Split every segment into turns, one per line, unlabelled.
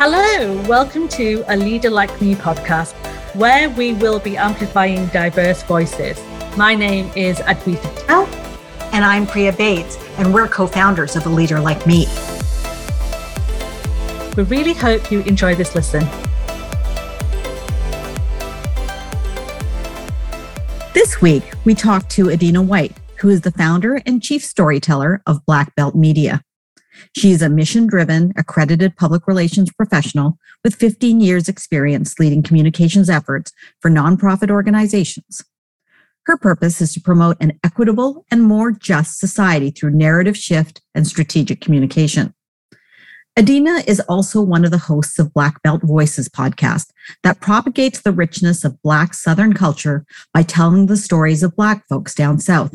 Hello, welcome to a Leader Like Me podcast, where we will be amplifying diverse voices. My name is Advita Patel.
And I'm Priya Bates, and we're co founders of A Leader Like Me.
We really hope you enjoy this listen.
This week, we talked to Adena White, who is the founder and chief storyteller of Black Belt Media. She's a mission driven, accredited public relations professional with 15 years' experience leading communications efforts for nonprofit organizations. Her purpose is to promote an equitable and more just society through narrative shift and strategic communication. Adena is also one of the hosts of Black Belt Voices podcast that propagates the richness of Black Southern culture by telling the stories of Black folks down South.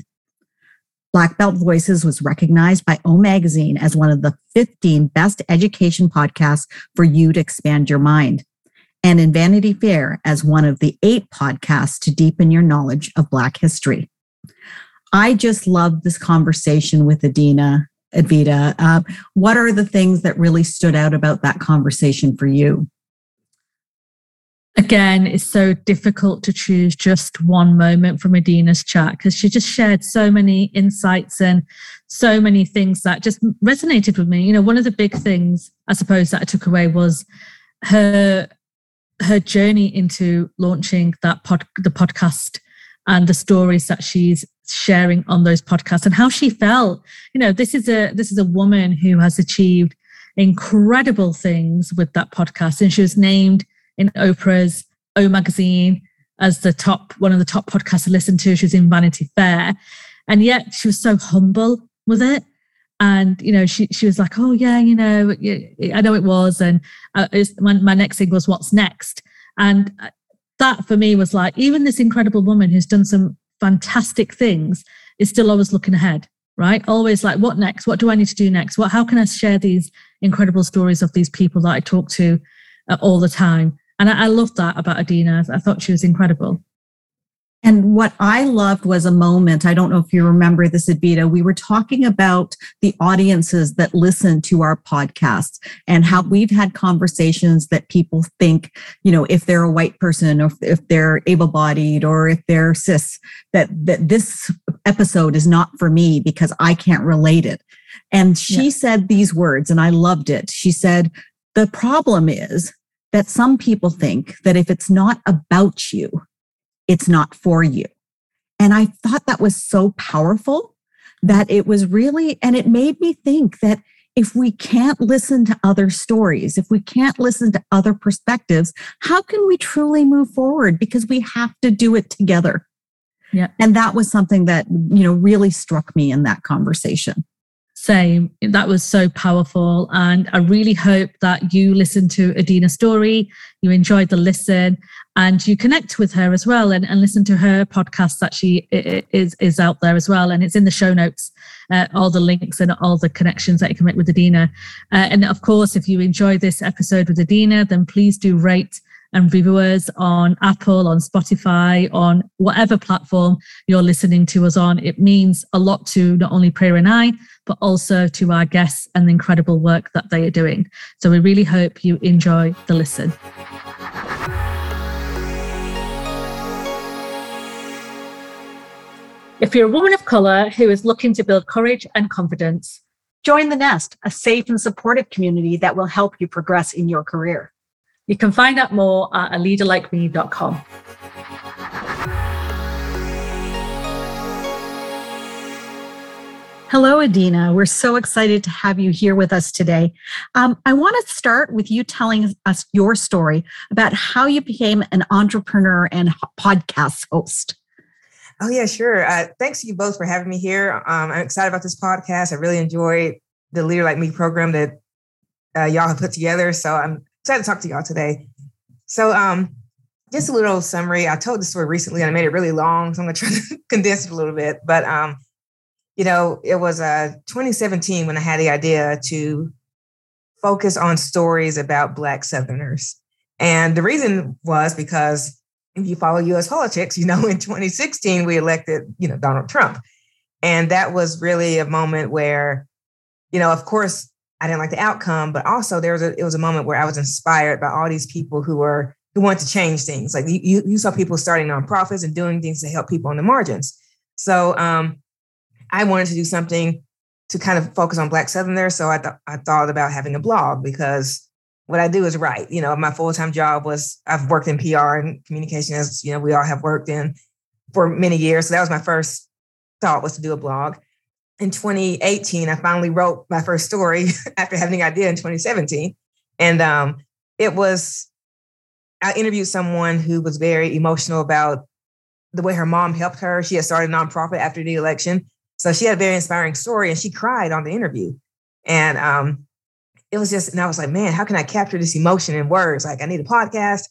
Black Belt Voices was recognized by O Magazine as one of the 15 best education podcasts for you to expand your mind, and in Vanity Fair as one of the eight podcasts to deepen your knowledge of Black history. I just love this conversation with Adena. Advita, uh, what are the things that really stood out about that conversation for you?
Again, it's so difficult to choose just one moment from Adena's chat because she just shared so many insights and so many things that just resonated with me. You know, one of the big things I suppose that I took away was her her journey into launching that pod the podcast and the stories that she's sharing on those podcasts and how she felt. You know, this is a this is a woman who has achieved incredible things with that podcast and she was named in Oprah's O Magazine as the top one of the top podcasts to listen to. She was in Vanity Fair, and yet she was so humble with it. And you know, she she was like, "Oh yeah, you know, I know it was." And uh, my, my next thing was, "What's next?" And uh, that for me was like, even this incredible woman who's done some fantastic things is still always looking ahead, right? Always like, "What next? What do I need to do next? What? How can I share these incredible stories of these people that I talk to uh, all the time?" And I, I loved that about Adena. I thought she was incredible.
And what I loved was a moment. I don't know if you remember this, Advita. We were talking about the audiences that listen to our podcasts and how mm-hmm. we've had conversations that people think, you know, if they're a white person or if they're able bodied or if they're cis, that, that this episode is not for me because I can't relate it. And she yeah. said these words, and I loved it. She said, The problem is that some people think that if it's not about you, it's not for you. And I thought that was so powerful that it was really, and it made me think that if we can't listen to other stories, if we can't listen to other perspectives, how can we truly move forward? Because we have to do it together. Yeah. And that was something that, you know, really struck me in that conversation
same. That was so powerful. And I really hope that you listen to Adena's story, you enjoyed the listen, and you connect with her as well and, and listen to her podcast that she is, is out there as well. And it's in the show notes, uh, all the links and all the connections that you can make with Adena. Uh, and of course, if you enjoy this episode with Adena, then please do rate and reviewers on Apple, on Spotify, on whatever platform you're listening to us on. It means a lot to not only Priya and I, but also to our guests and the incredible work that they are doing. So we really hope you enjoy the listen. If you're a woman of color who is looking to build courage and confidence,
join the Nest, a safe and supportive community that will help you progress in your career.
You can find out more at aleaderlikeme.com.
Hello, Adena. We're so excited to have you here with us today. Um, I want to start with you telling us your story about how you became an entrepreneur and podcast host.
Oh, yeah, sure. Uh, thanks to you both for having me here. Um, I'm excited about this podcast. I really enjoyed the Leader Like Me program that uh, y'all have put together. So I'm excited to talk to y'all today. So, um, just a little summary. I told the story recently and I made it really long, so I'm going to try to condense it a little bit. But um, you know, it was uh, 2017 when I had the idea to focus on stories about Black Southerners. And the reason was because if you follow US politics, you know, in 2016, we elected, you know, Donald Trump. And that was really a moment where, you know, of course, I didn't like the outcome, but also there was a it was a moment where I was inspired by all these people who were who wanted to change things. Like you, you saw people starting nonprofits and doing things to help people on the margins. So um, I wanted to do something to kind of focus on Black Southerners. So I, th- I thought about having a blog because what I do is write. You know, my full time job was I've worked in PR and communication, as you know, we all have worked in for many years. So that was my first thought was to do a blog in 2018, I finally wrote my first story after having the idea in 2017. And um, it was, I interviewed someone who was very emotional about the way her mom helped her. She had started a nonprofit after the election. So she had a very inspiring story and she cried on the interview. And um, it was just, and I was like, man, how can I capture this emotion in words? Like, I need a podcast.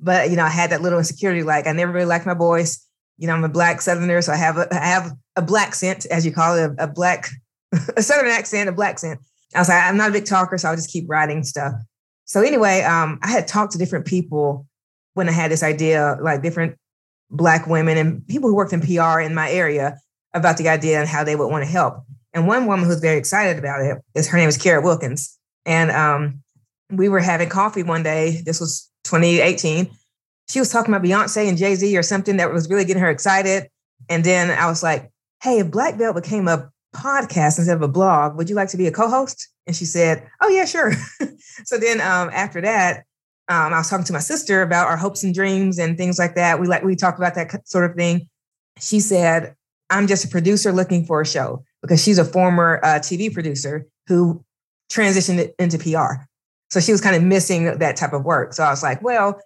But, you know, I had that little insecurity, like, I never really liked my voice you know, I'm a black Southerner, so I have a, I have a black scent, as you call it, a, a black, a Southern accent, a black scent. I was like, I'm not a big talker, so I'll just keep writing stuff. So anyway, um, I had talked to different people when I had this idea, like different black women and people who worked in PR in my area about the idea and how they would want to help. And one woman who's very excited about it is her name is Kara Wilkins. And um, we were having coffee one day. This was 2018 she was talking about Beyonce and Jay Z or something that was really getting her excited. And then I was like, hey, if Black Belt became a podcast instead of a blog, would you like to be a co host? And she said, oh, yeah, sure. so then um, after that, um, I was talking to my sister about our hopes and dreams and things like that. We like we talked about that sort of thing. She said, "I'm just a producer looking for a show because she's a former uh, TV producer who transitioned into PR. So she was kind of missing that type of work. So I was like, well,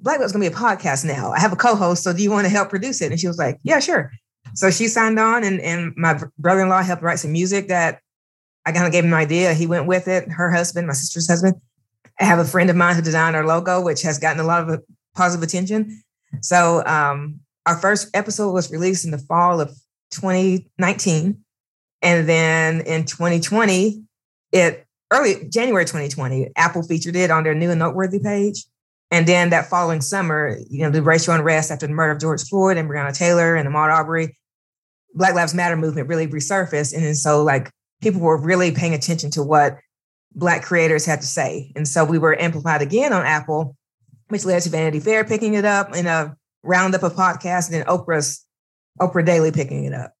Black Belt's gonna be a podcast now. I have a co-host, so do you want to help produce it? And she was like, Yeah, sure. So she signed on, and and my brother-in-law helped write some music that I kind of gave him an idea. He went with it. Her husband, my sister's husband. I have a friend of mine who designed our logo, which has gotten a lot of positive attention. So um, our first episode was released in the fall of 2019, and then in 2020, it early January 2020, Apple featured it on their new and noteworthy page. And then that following summer, you know, the racial unrest after the murder of George Floyd and Breonna Taylor and Ahmaud Arbery, Black Lives Matter movement really resurfaced. And so like people were really paying attention to what Black creators had to say. And so we were amplified again on Apple, which led to Vanity Fair picking it up in a roundup of podcasts, and then Oprah's Oprah Daily picking it up.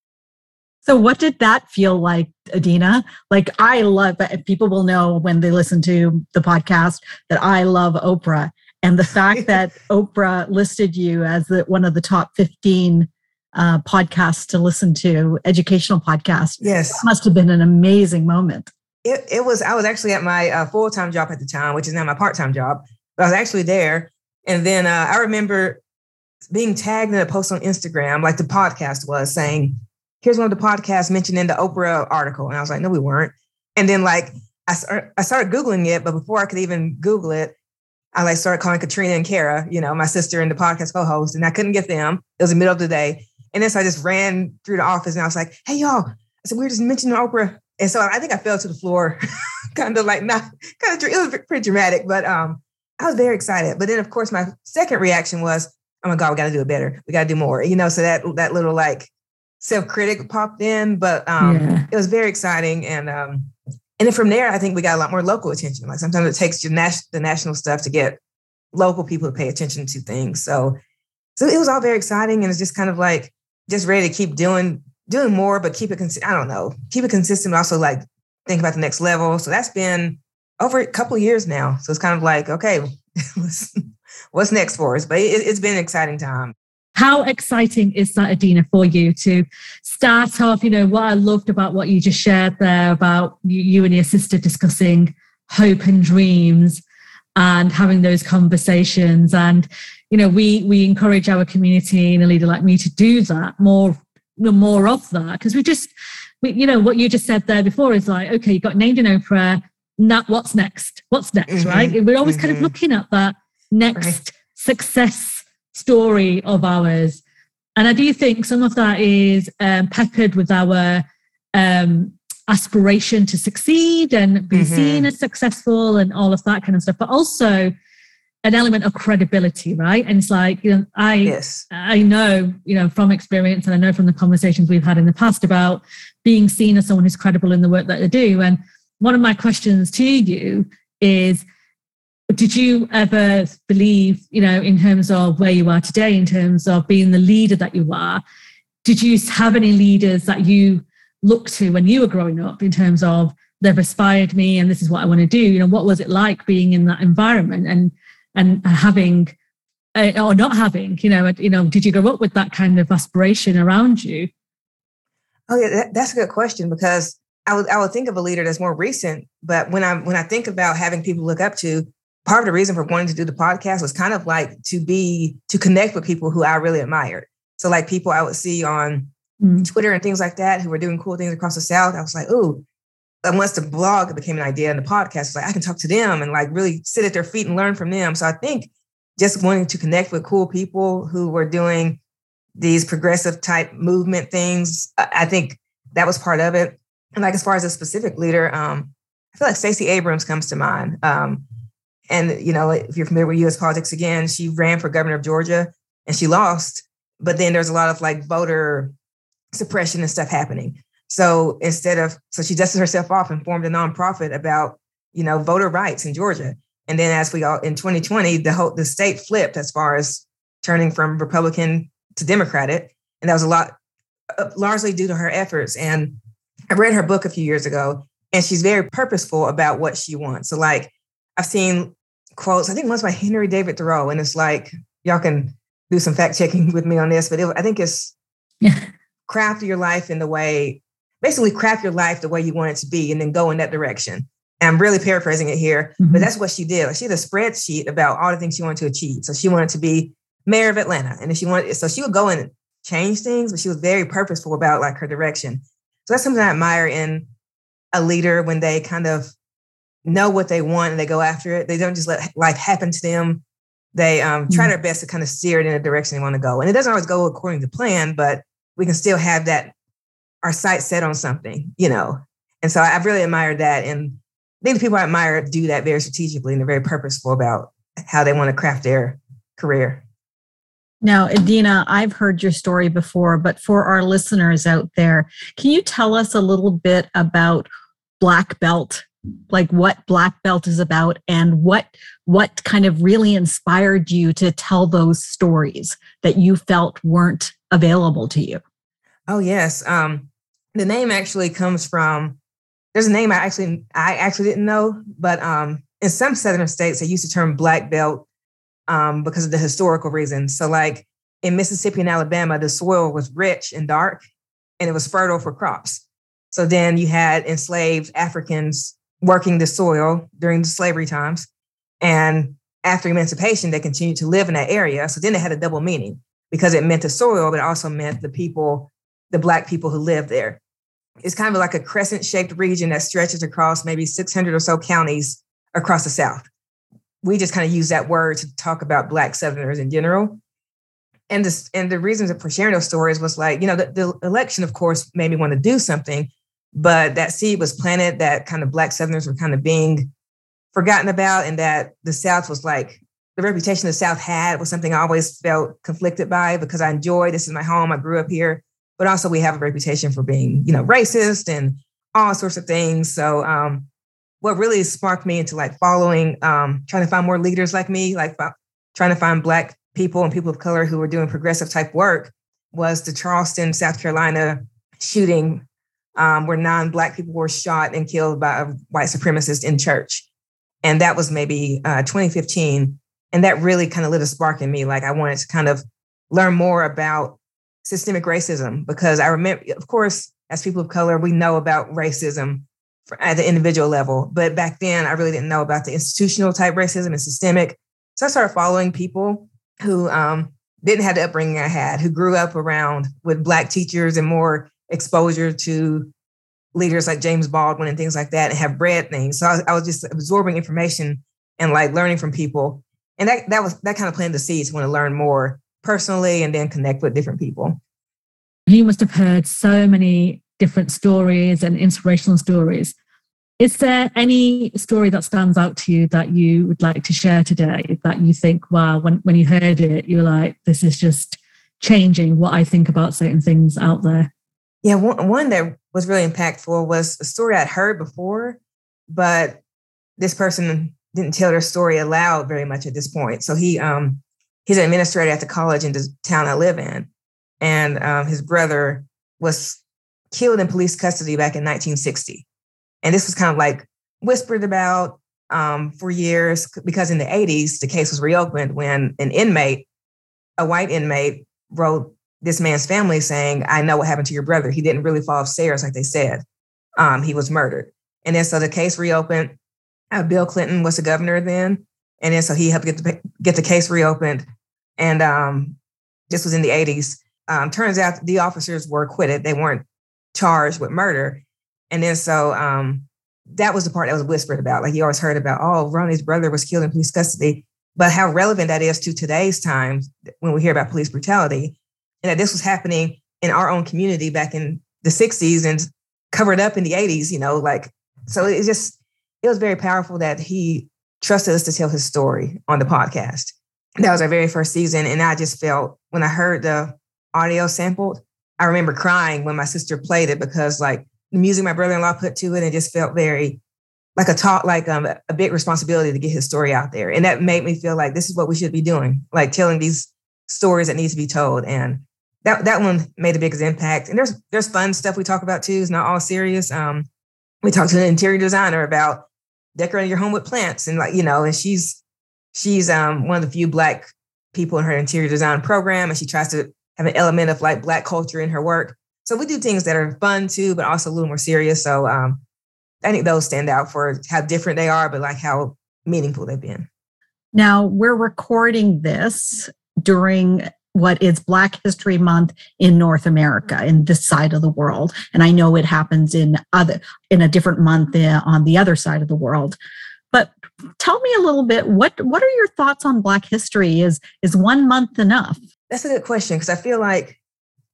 So, what did that feel like, Adena? Like, I love, but people will know when they listen to the podcast that I love Oprah. And the fact that Oprah listed you as the, one of the top 15 uh, podcasts to listen to, educational podcasts.
Yes.
must have been an amazing moment.
It, it was, I was actually at my uh, full time job at the time, which is now my part time job. But I was actually there. And then uh, I remember being tagged in a post on Instagram, like the podcast was saying, here's one of the podcasts mentioned in the Oprah article. And I was like, no, we weren't. And then like I, I started Googling it, but before I could even Google it, I like started calling Katrina and Kara, you know, my sister and the podcast co-host, and I couldn't get them. It was the middle of the day. And then so I just ran through the office and I was like, hey y'all. I said, we were just mentioning Oprah. And so I think I fell to the floor, kind of like not kind of it was pretty dramatic, but um, I was very excited. But then of course my second reaction was, oh my God, we gotta do it better. We gotta do more. You know, so that that little like self-critic popped in, but um yeah. it was very exciting. And um and then from there, I think we got a lot more local attention. Like sometimes it takes the, nas- the national stuff to get local people to pay attention to things. So, so it was all very exciting, and it's just kind of like just ready to keep doing doing more, but keep it. Cons- I don't know, keep it consistent. But also like think about the next level. So that's been over a couple years now. So it's kind of like okay, what's next for us? But it, it's been an exciting time.
How exciting is that, Adena, for you to start off? You know, what I loved about what you just shared there about you and your sister discussing hope and dreams and having those conversations. And, you know, we we encourage our community and a leader like me to do that more, more of that. Because we just, we, you know, what you just said there before is like, okay, you got named in Oprah. Now, what's next? What's next, mm-hmm. right? We're always mm-hmm. kind of mm-hmm. looking at that next right. success story of ours. And I do think some of that is um, peppered with our um, aspiration to succeed and be mm-hmm. seen as successful and all of that kind of stuff, but also an element of credibility, right? And it's like, you know, I yes. I know, you know, from experience and I know from the conversations we've had in the past about being seen as someone who's credible in the work that they do. And one of my questions to you is did you ever believe, you know, in terms of where you are today, in terms of being the leader that you are, did you have any leaders that you looked to when you were growing up in terms of they've inspired me and this is what I want to do? You know, what was it like being in that environment and and having uh, or not having, you know, you know, did you grow up with that kind of aspiration around you?
Oh yeah, that, that's a good question because I would I would think of a leader that's more recent, but when I when I think about having people look up to, part of the reason for wanting to do the podcast was kind of like to be to connect with people who I really admired. So like people I would see on mm. Twitter and things like that who were doing cool things across the South. I was like, ooh. And once the blog became an idea and the podcast, was like I can talk to them and like really sit at their feet and learn from them. So I think just wanting to connect with cool people who were doing these progressive type movement things, I think that was part of it. And like as far as a specific leader, um, I feel like Stacey Abrams comes to mind. Um, and you know, if you're familiar with U.S. politics, again, she ran for governor of Georgia and she lost. But then there's a lot of like voter suppression and stuff happening. So instead of so she dusted herself off and formed a nonprofit about you know voter rights in Georgia. And then as we all in 2020, the whole the state flipped as far as turning from Republican to Democratic, and that was a lot uh, largely due to her efforts. And I read her book a few years ago, and she's very purposeful about what she wants. So like I've seen quotes, I think one's by Henry David Thoreau, and it's like y'all can do some fact checking with me on this, but it, I think it's craft your life in the way, basically craft your life the way you want it to be, and then go in that direction. I'm really paraphrasing it here, mm-hmm. but that's what she did. She had a spreadsheet about all the things she wanted to achieve. So she wanted to be mayor of Atlanta. And if she wanted, so she would go and change things, but she was very purposeful about like her direction. So that's something I admire in a leader when they kind of know what they want and they go after it. They don't just let life happen to them. They um, try mm-hmm. their best to kind of steer it in a direction they want to go. And it doesn't always go according to plan, but we can still have that, our sight set on something, you know. And so I've really admired that. And I think the people I admire do that very strategically and they're very purposeful about how they want to craft their career.
Now, Adena, I've heard your story before, but for our listeners out there, can you tell us a little bit about Black Belt, like what Black Belt is about and what what kind of really inspired you to tell those stories that you felt weren't available to you?
Oh, yes. Um, the name actually comes from there's a name I actually I actually didn't know, but um, in some southern states they use the term black belt um, because of the historical reasons. So, like in Mississippi and Alabama, the soil was rich and dark, and it was fertile for crops. So then you had enslaved Africans working the soil during the slavery times, and after emancipation, they continued to live in that area. So then it had a double meaning because it meant the soil, but it also meant the people, the black people who lived there it's kind of like a crescent shaped region that stretches across maybe 600 or so counties across the South. We just kind of use that word to talk about Black Southerners in general. And, this, and the reasons for sharing those stories was like, you know, the, the election, of course, made me want to do something, but that seed was planted that kind of Black Southerners were kind of being forgotten about, and that the South was like, the reputation the South had was something I always felt conflicted by because I enjoy this is my home. I grew up here but also we have a reputation for being, you know, racist and all sorts of things. So um, what really sparked me into like following, um, trying to find more leaders like me, like trying to find Black people and people of color who were doing progressive type work was the Charleston, South Carolina shooting um, where non-Black people were shot and killed by a white supremacist in church. And that was maybe uh, 2015. And that really kind of lit a spark in me. Like I wanted to kind of learn more about systemic racism because I remember, of course, as people of color, we know about racism at the individual level. But back then, I really didn't know about the institutional type racism and systemic. So I started following people who um, didn't have the upbringing I had, who grew up around with Black teachers and more exposure to leaders like James Baldwin and things like that, and have read things. So I was, I was just absorbing information and like learning from people. And that, that was that kind of planted the seeds to want to learn more personally and then connect with different people.
You must have heard so many different stories and inspirational stories. Is there any story that stands out to you that you would like to share today that you think, wow, when, when you heard it, you're like, this is just changing what I think about certain things out there?
Yeah, one, one that was really impactful was a story I'd heard before, but this person didn't tell their story aloud very much at this point. So he um, he's an administrator at the college in the town I live in, and um, his brother was killed in police custody back in 1960, and this was kind of like whispered about um, for years because in the 80s the case was reopened when an inmate, a white inmate, wrote this man's family saying, "I know what happened to your brother. He didn't really fall off stairs like they said. Um, he was murdered." And then so the case reopened. Uh, Bill Clinton was the governor then, and then so he helped get the get the case reopened. And um, this was in the 80s. Um, turns out the officers were acquitted; they weren't charged with murder. And then so um, that was the part that was whispered about. Like you always heard about, oh, Ronnie's brother was killed in police custody. But how relevant that is to today's times when we hear about police brutality, and that this was happening in our own community back in the 60s and covered up in the 80s, you know, like so it just it was very powerful that he trusted us to tell his story on the podcast. That was our very first season. And I just felt when I heard the audio sampled, I remember crying when my sister played it because like the music my brother-in-law put to it, it just felt very like a talk, like um, a big responsibility to get his story out there. And that made me feel like this is what we should be doing, like telling these stories that need to be told. And that that one made the biggest impact. And there's there's fun stuff we talk about too. It's not all serious. Um, we talked to an interior designer about decorating your home with plants, and like you know, and she's she's um one of the few black people in her interior design program, and she tries to have an element of like black culture in her work. So we do things that are fun too, but also a little more serious. So um, I think those stand out for how different they are, but like how meaningful they've been.
Now we're recording this during what is Black History Month in North America, in this side of the world, and I know it happens in other in a different month uh, on the other side of the world. But tell me a little bit what what are your thoughts on Black history? Is is one month enough?
That's a good question because I feel like,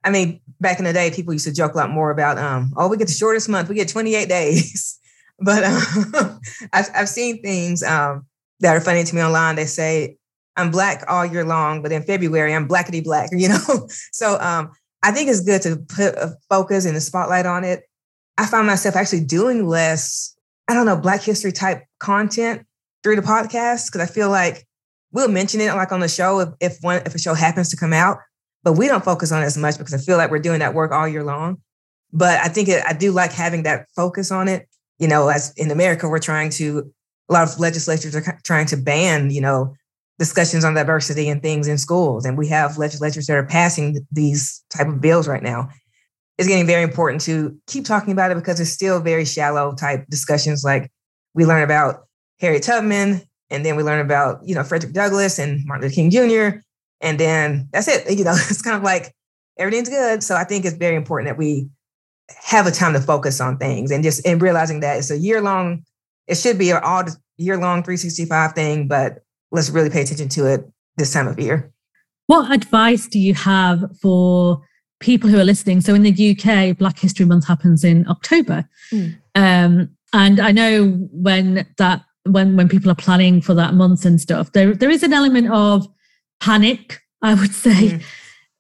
I mean, back in the day, people used to joke a lot more about, um, oh, we get the shortest month, we get 28 days. but um, I've, I've seen things um, that are funny to me online. They say, I'm black all year long, but in February, I'm blackety black, you know? so um, I think it's good to put a focus and a spotlight on it. I find myself actually doing less, I don't know, Black history type content through the podcast because I feel like we'll mention it like on the show if, if one if a show happens to come out, but we don't focus on it as much because I feel like we're doing that work all year long. But I think it, I do like having that focus on it. You know, as in America, we're trying to a lot of legislatures are trying to ban, you know, discussions on diversity and things in schools, and we have legislatures that are passing these type of bills right now. It's getting very important to keep talking about it because it's still very shallow type discussions. Like we learn about Harriet Tubman, and then we learn about you know Frederick Douglass and Martin Luther King Jr. And then that's it. You know, it's kind of like everything's good. So I think it's very important that we have a time to focus on things and just and realizing that it's a year long. It should be an all year long 365 thing, but let's really pay attention to it this time of year.
What advice do you have for people who are listening? So in the UK, Black History Month happens in October. Mm. Um, and I know when that when when people are planning for that month and stuff, there there is an element of panic, I would say.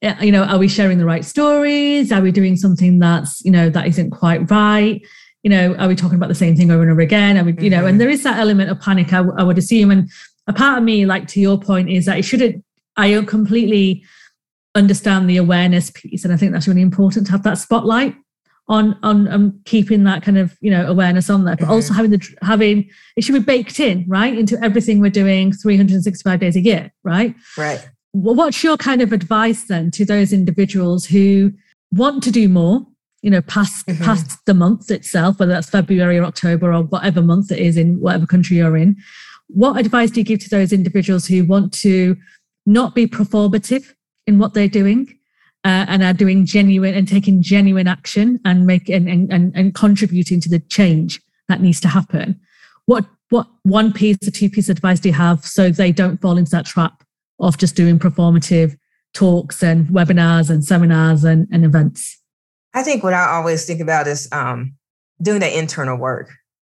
Mm. You know, are we sharing the right stories? Are we doing something that's, you know, that isn't quite right? You know, are we talking about the same thing over and over again? Are we, you know, and mm-hmm. there is that element of panic, I, I would assume. And a part of me, like to your point, is that it shouldn't, I completely understand the awareness piece. And I think that's really important to have that spotlight on on um, keeping that kind of you know awareness on there but mm-hmm. also having the having it should be baked in right into everything we're doing 365 days a year right
right
well, what's your kind of advice then to those individuals who want to do more you know past mm-hmm. past the month itself whether that's february or october or whatever month it is in whatever country you're in what advice do you give to those individuals who want to not be performative in what they're doing uh, and are doing genuine and taking genuine action and make and, and, and contributing to the change that needs to happen? What what one piece or two piece of advice do you have so they don't fall into that trap of just doing performative talks and webinars and seminars and, and events?
I think what i always think about is um, doing the internal work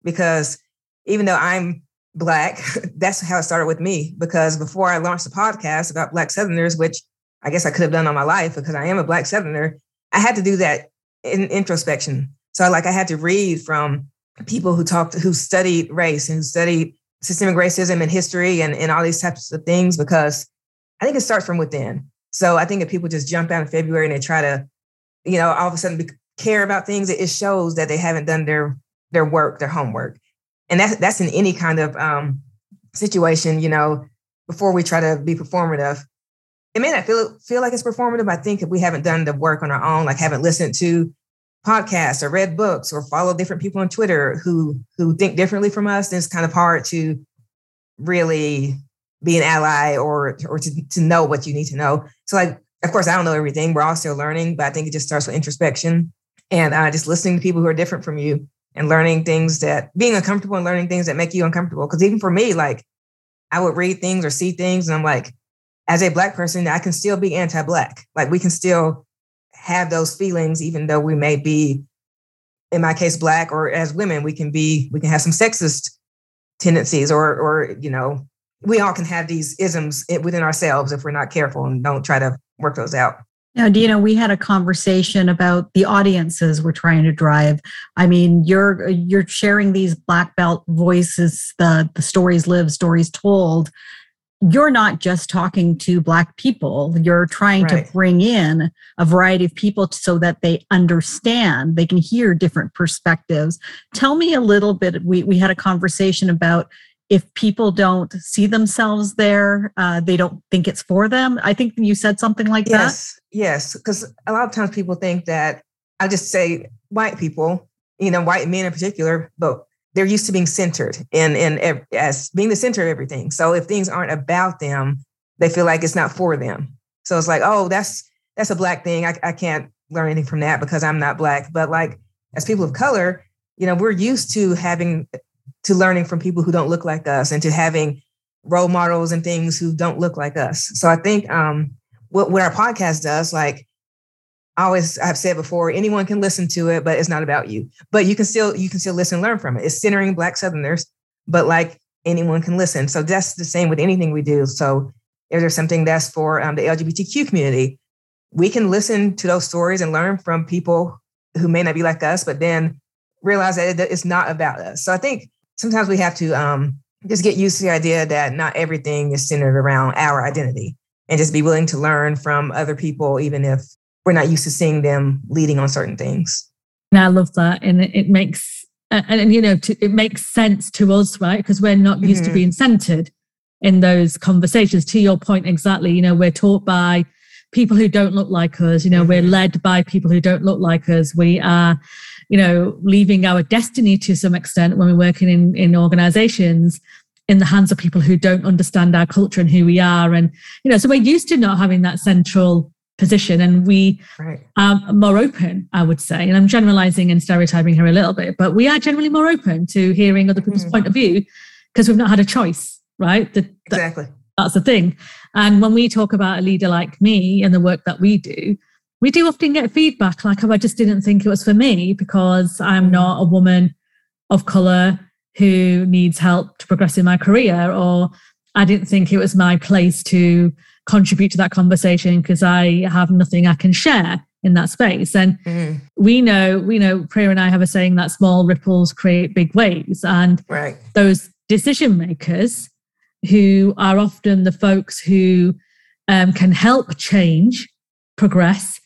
because even though i'm Black, that's how it started with me. Because before I launched the podcast about Black Southerners, which I guess I could have done all my life because I am a Black Southerner, I had to do that in introspection. So like I had to read from people who talked, who studied race and who studied systemic racism and history and, and all these types of things because I think it starts from within. So I think if people just jump out in February and they try to, you know, all of a sudden care about things, it shows that they haven't done their their work, their homework, and that's that's in any kind of um, situation. You know, before we try to be performative, it may not feel feel like it's performative. I think if we haven't done the work on our own, like haven't listened to podcasts or read books or follow different people on Twitter who who think differently from us, then it's kind of hard to really be an ally or or to, to know what you need to know. So like of course I don't know everything. We're all still learning, but I think it just starts with introspection and uh, just listening to people who are different from you and learning things that being uncomfortable and learning things that make you uncomfortable. Because even for me, like I would read things or see things and I'm like, as a black person, I can still be anti-black. Like we can still have those feelings, even though we may be, in my case, black, or as women, we can be, we can have some sexist tendencies, or, or you know, we all can have these isms within ourselves if we're not careful and don't try to work those out.
Now, Dina, we had a conversation about the audiences we're trying to drive. I mean, you're you're sharing these black belt voices, the the stories lived, stories told you're not just talking to black people you're trying right. to bring in a variety of people so that they understand they can hear different perspectives tell me a little bit we, we had a conversation about if people don't see themselves there uh, they don't think it's for them i think you said something like
yes, that yes yes, because a lot of times people think that i just say white people you know white men in particular but they're used to being centered and and as being the center of everything. So if things aren't about them, they feel like it's not for them. So it's like, oh, that's that's a black thing. I, I can't learn anything from that because I'm not black. But like as people of color, you know, we're used to having to learning from people who don't look like us and to having role models and things who don't look like us. So I think um, what what our podcast does, like I always I've said before, anyone can listen to it, but it's not about you. But you can still you can still listen and learn from it. It's centering Black Southerners, but like anyone can listen. So that's the same with anything we do. So if there's something that's for um, the LGBTQ community, we can listen to those stories and learn from people who may not be like us, but then realize that it's not about us. So I think sometimes we have to um, just get used to the idea that not everything is centered around our identity and just be willing to learn from other people, even if we're not used to seeing them leading on certain things.
And I love that. And it, it makes, and, and, you know, to, it makes sense to us, right? Because we're not used mm-hmm. to being centered in those conversations. To your point, exactly, you know, we're taught by people who don't look like us, you know, mm-hmm. we're led by people who don't look like us. We are, you know, leaving our destiny to some extent when we're working in, in organizations in the hands of people who don't understand our culture and who we are. And, you know, so we're used to not having that central position and we right. are more open i would say and i'm generalizing and stereotyping here a little bit but we are generally more open to hearing other people's mm-hmm. point of view because we've not had a choice right
the, exactly
that's the thing and when we talk about a leader like me and the work that we do we do often get feedback like oh i just didn't think it was for me because i'm not a woman of color who needs help to progress in my career or i didn't think it was my place to contribute to that conversation because I have nothing I can share in that space. And mm. we know, we know, Priya and I have a saying that small ripples create big waves. And
right.
those decision makers who are often the folks who um, can help change, progress,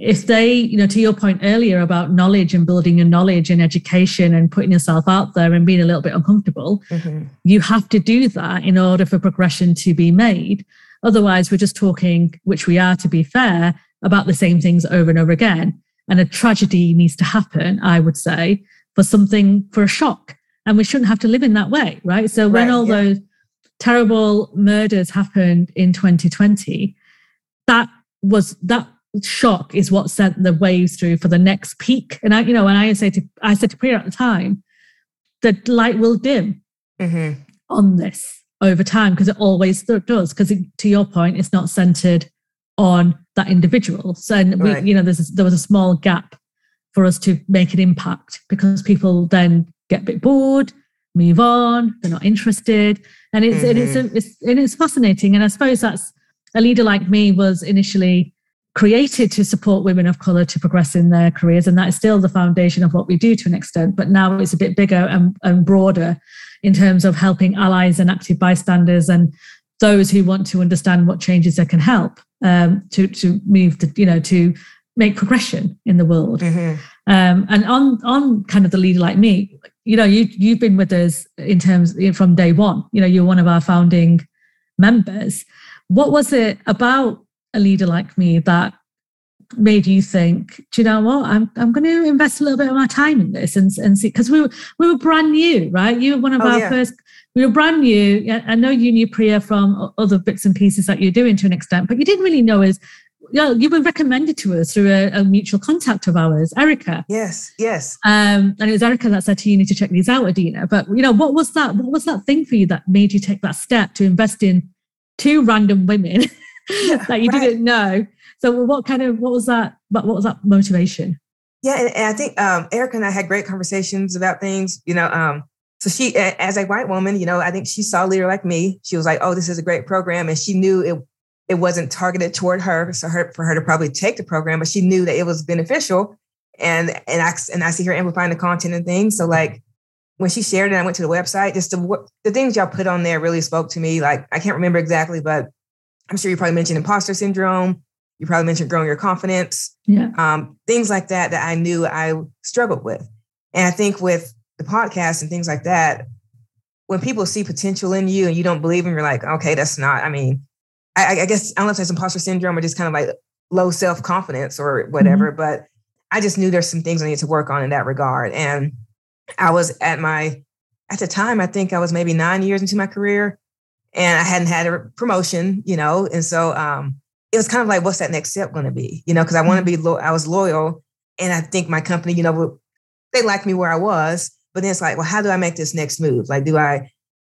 if they, you know, to your point earlier about knowledge and building your knowledge and education and putting yourself out there and being a little bit uncomfortable, mm-hmm. you have to do that in order for progression to be made. Otherwise, we're just talking, which we are to be fair, about the same things over and over again. And a tragedy needs to happen, I would say, for something, for a shock. And we shouldn't have to live in that way, right? So when right, all yeah. those terrible murders happened in 2020, that was that shock is what sent the waves through for the next peak. And I, you know, and I say to I said to Priya at the time, the light will dim mm-hmm. on this over time because it always does. Because to your point, it's not centered on that individual. So, and we, right. you know, there's a, there was a small gap for us to make an impact because people then get a bit bored, move on, they're not interested, and it's mm-hmm. and it's, a, it's and it's fascinating. And I suppose that's a leader like me was initially created to support women of color to progress in their careers and that is still the foundation of what we do to an extent but now it's a bit bigger and, and broader in terms of helping allies and active bystanders and those who want to understand what changes they can help um, to to move to you know to make progression in the world. Mm-hmm. um, and on on kind of the leader like me you know you you've been with us in terms from day one. You know you're one of our founding members. What was it about a leader like me that made you think, do you know what? I'm I'm going to invest a little bit of my time in this and and see because we were we were brand new, right? You were one of oh, our yeah. first. We were brand new. I know you knew Priya from other bits and pieces that you're doing to an extent, but you didn't really know us. You, know, you were recommended to us through a, a, mutual contact of ours, Erica.
Yes, yes.
Um, and it was Erica that said to you, you need to check these out, Adena. But you know, what was that? What was that thing for you that made you take that step to invest in two random women yeah, that you right. didn't know? So what kind of what was that? But What was that motivation?
Yeah, and, and I think um, Erica and I had great conversations about things. You know, um, so she, as a white woman, you know, I think she saw a leader like me. She was like, "Oh, this is a great program," and she knew it. It wasn't targeted toward her, so her for her to probably take the program, but she knew that it was beneficial. And and I and I see her amplifying the content and things. So like when she shared it, I went to the website. Just the the things y'all put on there really spoke to me. Like I can't remember exactly, but I'm sure you probably mentioned imposter syndrome. You probably mentioned growing your confidence.
Yeah.
Um, things like that that I knew I struggled with. And I think with the podcast and things like that, when people see potential in you and you don't believe them, you're like, okay, that's not, I mean, I, I guess I don't know if that's imposter syndrome or just kind of like low self-confidence or whatever, mm-hmm. but I just knew there's some things I need to work on in that regard. And I was at my, at the time, I think I was maybe nine years into my career and I hadn't had a promotion, you know, and so um, it was kind of like, what's that next step going to be? You know, because I want to be, lo- I was loyal, and I think my company, you know, they liked me where I was, but then it's like, well, how do I make this next move? Like, do I,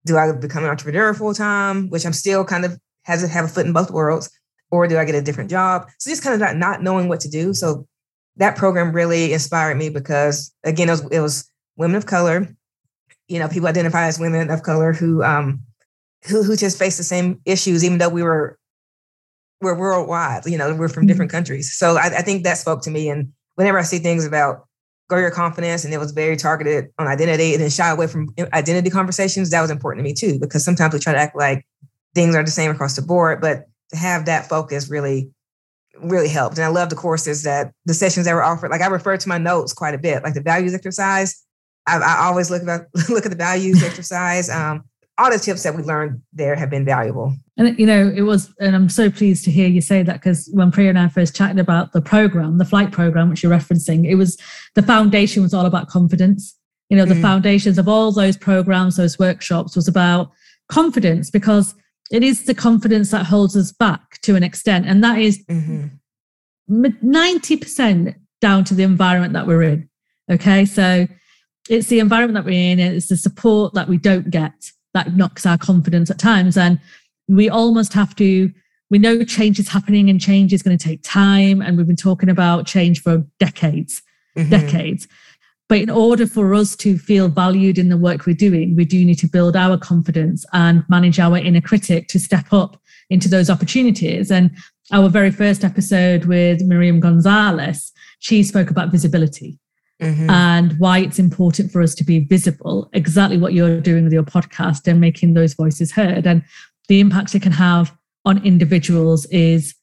do I become an entrepreneur full time, which I'm still kind of has have a foot in both worlds, or do I get a different job? So just kind of not, not knowing what to do. So that program really inspired me because again, it was, it was women of color, you know, people identify as women of color who um who who just face the same issues, even though we were we're worldwide. You know, we're from different mm-hmm. countries. So I, I think that spoke to me. And whenever I see things about grow your confidence, and it was very targeted on identity, and then shy away from identity conversations, that was important to me too, because sometimes we try to act like things are the same across the board, but to have that focus really really helped. And I love the courses that the sessions that were offered. Like I refer to my notes quite a bit, like the values exercise. I, I always look about look at the values exercise. Um, all the tips that we learned there have been valuable.
And you know, it was, and I'm so pleased to hear you say that because when Priya and I first chatted about the program, the flight program, which you're referencing, it was the foundation was all about confidence. You know, the mm. foundations of all those programs, those workshops was about confidence because it is the confidence that holds us back to an extent. And that is mm-hmm. 90% down to the environment that we're in. Okay. So it's the environment that we're in, it's the support that we don't get that knocks our confidence at times. And we almost have to, we know change is happening and change is going to take time. And we've been talking about change for decades, mm-hmm. decades. But in order for us to feel valued in the work we're doing, we do need to build our confidence and manage our inner critic to step up into those opportunities. And our very first episode with Miriam Gonzalez, she spoke about visibility mm-hmm. and why it's important for us to be visible, exactly what you're doing with your podcast and making those voices heard. And the impact it can have on individuals is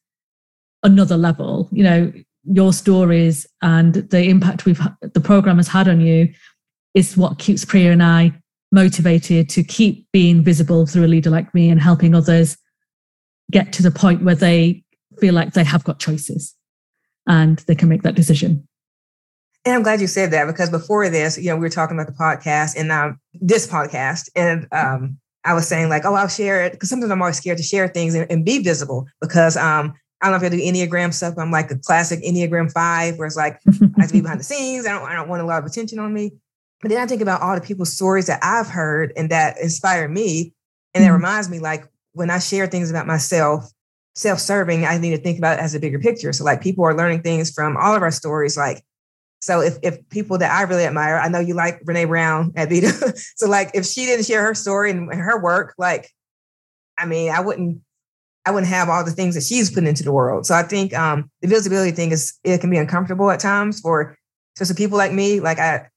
another level. You know, your stories and the impact we've the program has had on you is what keeps Priya and I motivated to keep being visible through a leader like me and helping others get to the point where they feel like they have got choices and they can make that decision.
And I'm glad you said that because before this, you know, we were talking about the podcast and um, this podcast, and um, I was saying like, oh, I'll share it because sometimes I'm always scared to share things and, and be visible because um, I don't know if I do Enneagram stuff. I'm like a classic Enneagram five, where it's like I have to be behind the scenes. I don't, I don't want a lot of attention on me. But then I think about all the people's stories that I've heard and that inspire me, and that mm-hmm. reminds me like when I share things about myself, self-serving, I need to think about it as a bigger picture. So like people are learning things from all of our stories, like so if, if people that I really admire, I know you like Brené Brown Advita. so like if she didn't share her story and her work, like, I mean, I wouldn't, I wouldn't have all the things that she's putting into the world. So I think um, the visibility thing is it can be uncomfortable at times for just people like me. Like I,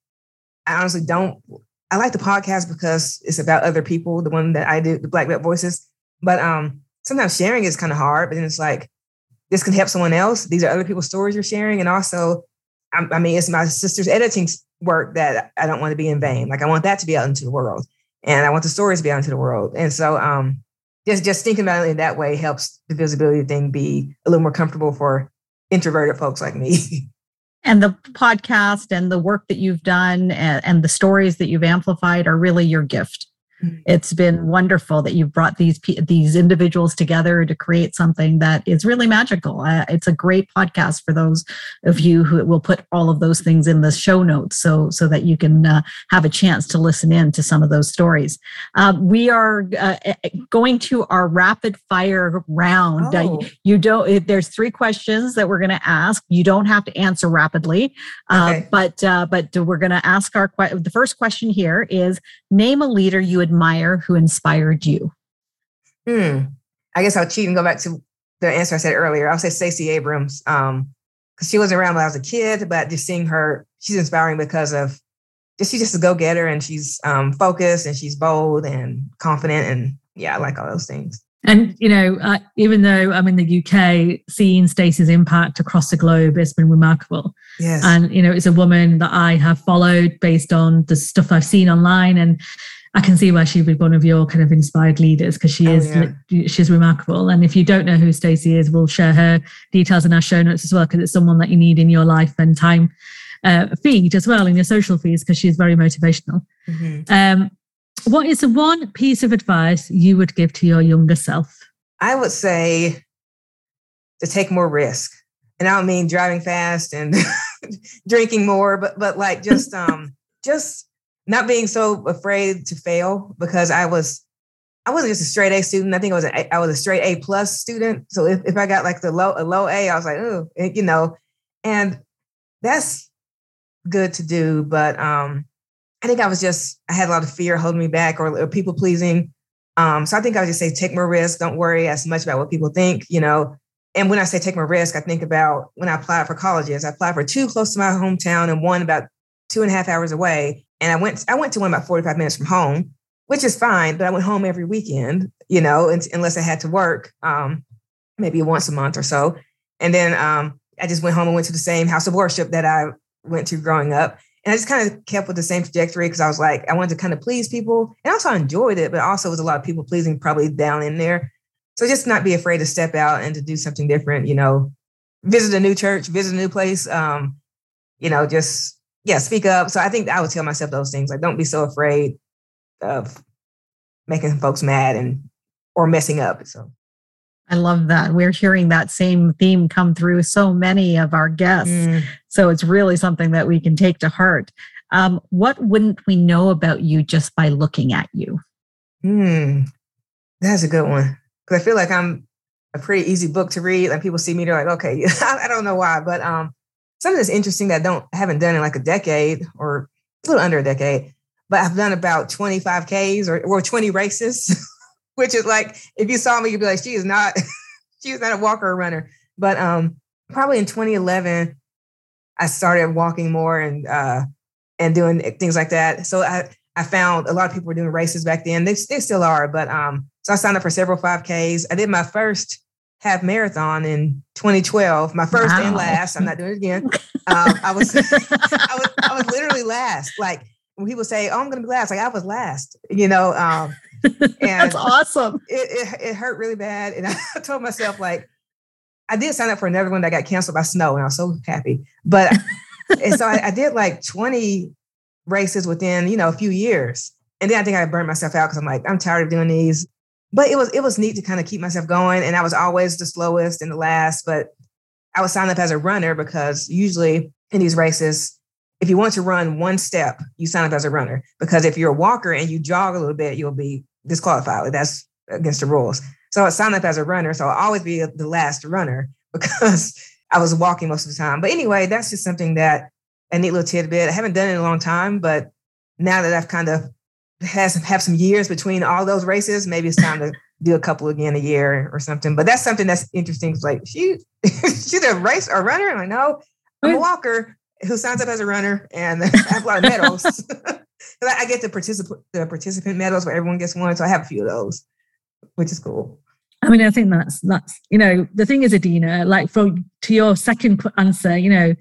I honestly don't. I like the podcast because it's about other people. The one that I do, the Black Belt Voices. But um, sometimes sharing is kind of hard. But then it's like this can help someone else. These are other people's stories you're sharing, and also, I, I mean, it's my sister's editing work that I don't want to be in vain. Like I want that to be out into the world, and I want the stories to be out into the world. And so, um, just just thinking about it in that way helps the visibility thing be a little more comfortable for introverted folks like me.
and the podcast and the work that you've done and, and, the stories that you've amplified are really your gift. It's been wonderful that you've brought these these individuals together to create something that is really magical. Uh, it's a great podcast for those of you who will put all of those things in the show notes, so so that you can uh, have a chance to listen in to some of those stories. Uh, we are uh, eh, eh, going to our rapid fire round. Uh, oh. you don't. There's three questions that we're going to ask. You don't have to answer rapidly, uh, okay. but but we're going to ask our the first question here is name a leader you would admire who inspired you?
Hmm. I guess I'll cheat and go back to the answer I said earlier. I'll say Stacey Abrams. Um, because she wasn't around when I was a kid, but just seeing her, she's inspiring because of just she's just a go-getter and she's um, focused and she's bold and confident and yeah, I like all those things.
And you know, uh, even though I'm in the UK, seeing Stacey's impact across the globe has been remarkable.
Yes.
And you know, it's a woman that I have followed based on the stuff I've seen online, and I can see why she'd be one of your kind of inspired leaders because she oh, is yeah. she's remarkable. And if you don't know who Stacey is, we'll share her details in our show notes as well because it's someone that you need in your life and time uh, feed as well in your social feeds because she's very motivational. Mm-hmm. Um, what is the one piece of advice you would give to your younger self?
I would say to take more risk. And I don't mean driving fast and drinking more, but but like just um just not being so afraid to fail because I was I wasn't just a straight A student. I think I was a, I was a straight A plus student. So if, if I got like the low a low A, I was like, oh, you know, and that's good to do. But um, I think I was just I had a lot of fear holding me back or, or people pleasing. Um, so I think I would just say take more risk. Don't worry as much about what people think. You know, and when I say take more risk, I think about when I applied for colleges. I applied for two close to my hometown and one about two and a half hours away. And I went, I went to one about 45 minutes from home, which is fine, but I went home every weekend, you know, unless I had to work, um, maybe once a month or so. And then um, I just went home and went to the same house of worship that I went to growing up. And I just kind of kept with the same trajectory because I was like, I wanted to kind of please people. And also I enjoyed it, but also it was a lot of people pleasing probably down in there. So just not be afraid to step out and to do something different, you know, visit a new church, visit a new place. Um, you know, just yeah, speak up. So I think I would tell myself those things like, don't be so afraid of making folks mad and or messing up. So
I love that. We're hearing that same theme come through so many of our guests. Mm. So it's really something that we can take to heart. Um, what wouldn't we know about you just by looking at you?
Hmm, that's a good one. Because I feel like I'm a pretty easy book to read. Like people see me, they're like, okay, I don't know why, but um, something that's interesting that I don't haven't done in like a decade or a little under a decade, but I've done about 25 Ks or, or 20 races, which is like if you saw me, you'd be like, she is not, she is not a walker or runner. But um probably in 2011, I started walking more and uh and doing things like that. So I I found a lot of people were doing races back then. They, they still are, but um, so I signed up for several 5Ks. I did my first half marathon in 2012, my first wow. and last. I'm not doing it again. Um, I was, I was, I was literally last. Like when people say, "Oh, I'm going to be last," like I was last. You know, um,
and that's awesome.
It, it, it hurt really bad, and I told myself like, I did sign up for another one that got canceled by snow, and I was so happy. But and so I, I did like 20 races within you know a few years, and then I think I burned myself out because I'm like, I'm tired of doing these but it was it was neat to kind of keep myself going. And I was always the slowest and the last, but I was signed up as a runner because usually in these races, if you want to run one step, you sign up as a runner. Because if you're a walker and you jog a little bit, you'll be disqualified. That's against the rules. So I signed up as a runner. So I'll always be the last runner because I was walking most of the time. But anyway, that's just something that a neat little tidbit. I haven't done it in a long time, but now that I've kind of has have some years between all those races. Maybe it's time to do a couple again a year or something. But that's something that's interesting. It's like she she's a race or runner. I'm like, no, I'm a walker who signs up as a runner and I have a lot of medals. I get the participant the participant medals where everyone gets one. So I have a few of those, which is cool.
I mean, I think that's that's you know the thing is, Adena, like for to your second answer, you know,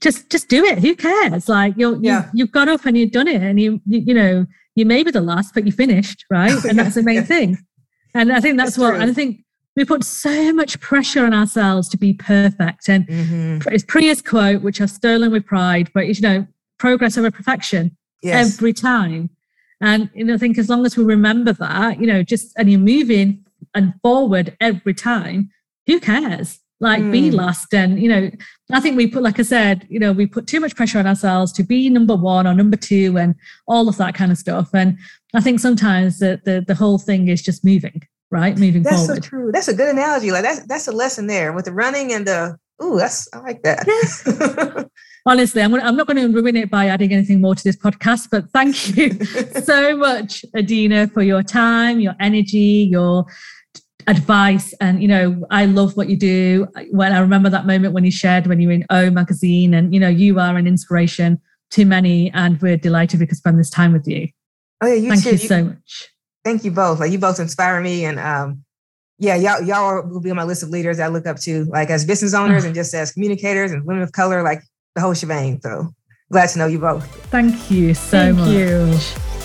just just do it. Who cares? Like you're yeah. you, you've got up and you've done it, and you you, you know you may be the last, but you finished right, and that's the main thing. And I think that's it's what true. I think we put so much pressure on ourselves to be perfect. And mm-hmm. it's Priya's quote, which I've stolen with pride, but you know, progress over perfection yes. every time. And you know, I think as long as we remember that, you know, just and you're moving and forward every time, who cares? Like mm. be last. And, you know, I think we put, like I said, you know, we put too much pressure on ourselves to be number one or number two and all of that kind of stuff. And I think sometimes the the, the whole thing is just moving, right? Moving forward.
that's
forward.
so true. That's a good analogy. Like that's that's a lesson there with the running and the ooh, that's I like that.
honestly, I'm, gonna, I'm not going to ruin it by adding anything more to this podcast, but thank you so much, Adena, for your time, your energy, your advice. And, you know, I love what you do. When I remember that moment when you shared when you were in O magazine, and, you know, you are an inspiration to many, and we're delighted we could spend this time with you.
Oh, yeah, you
Thank
too.
you so much.
Thank you both. Like, you both inspire me. And, um, yeah, y'all, y'all will be on my list of leaders I look up to, like as business owners and just as communicators and women of color. Like the whole shebang. So glad to know you both.
Thank you so Thank much. You.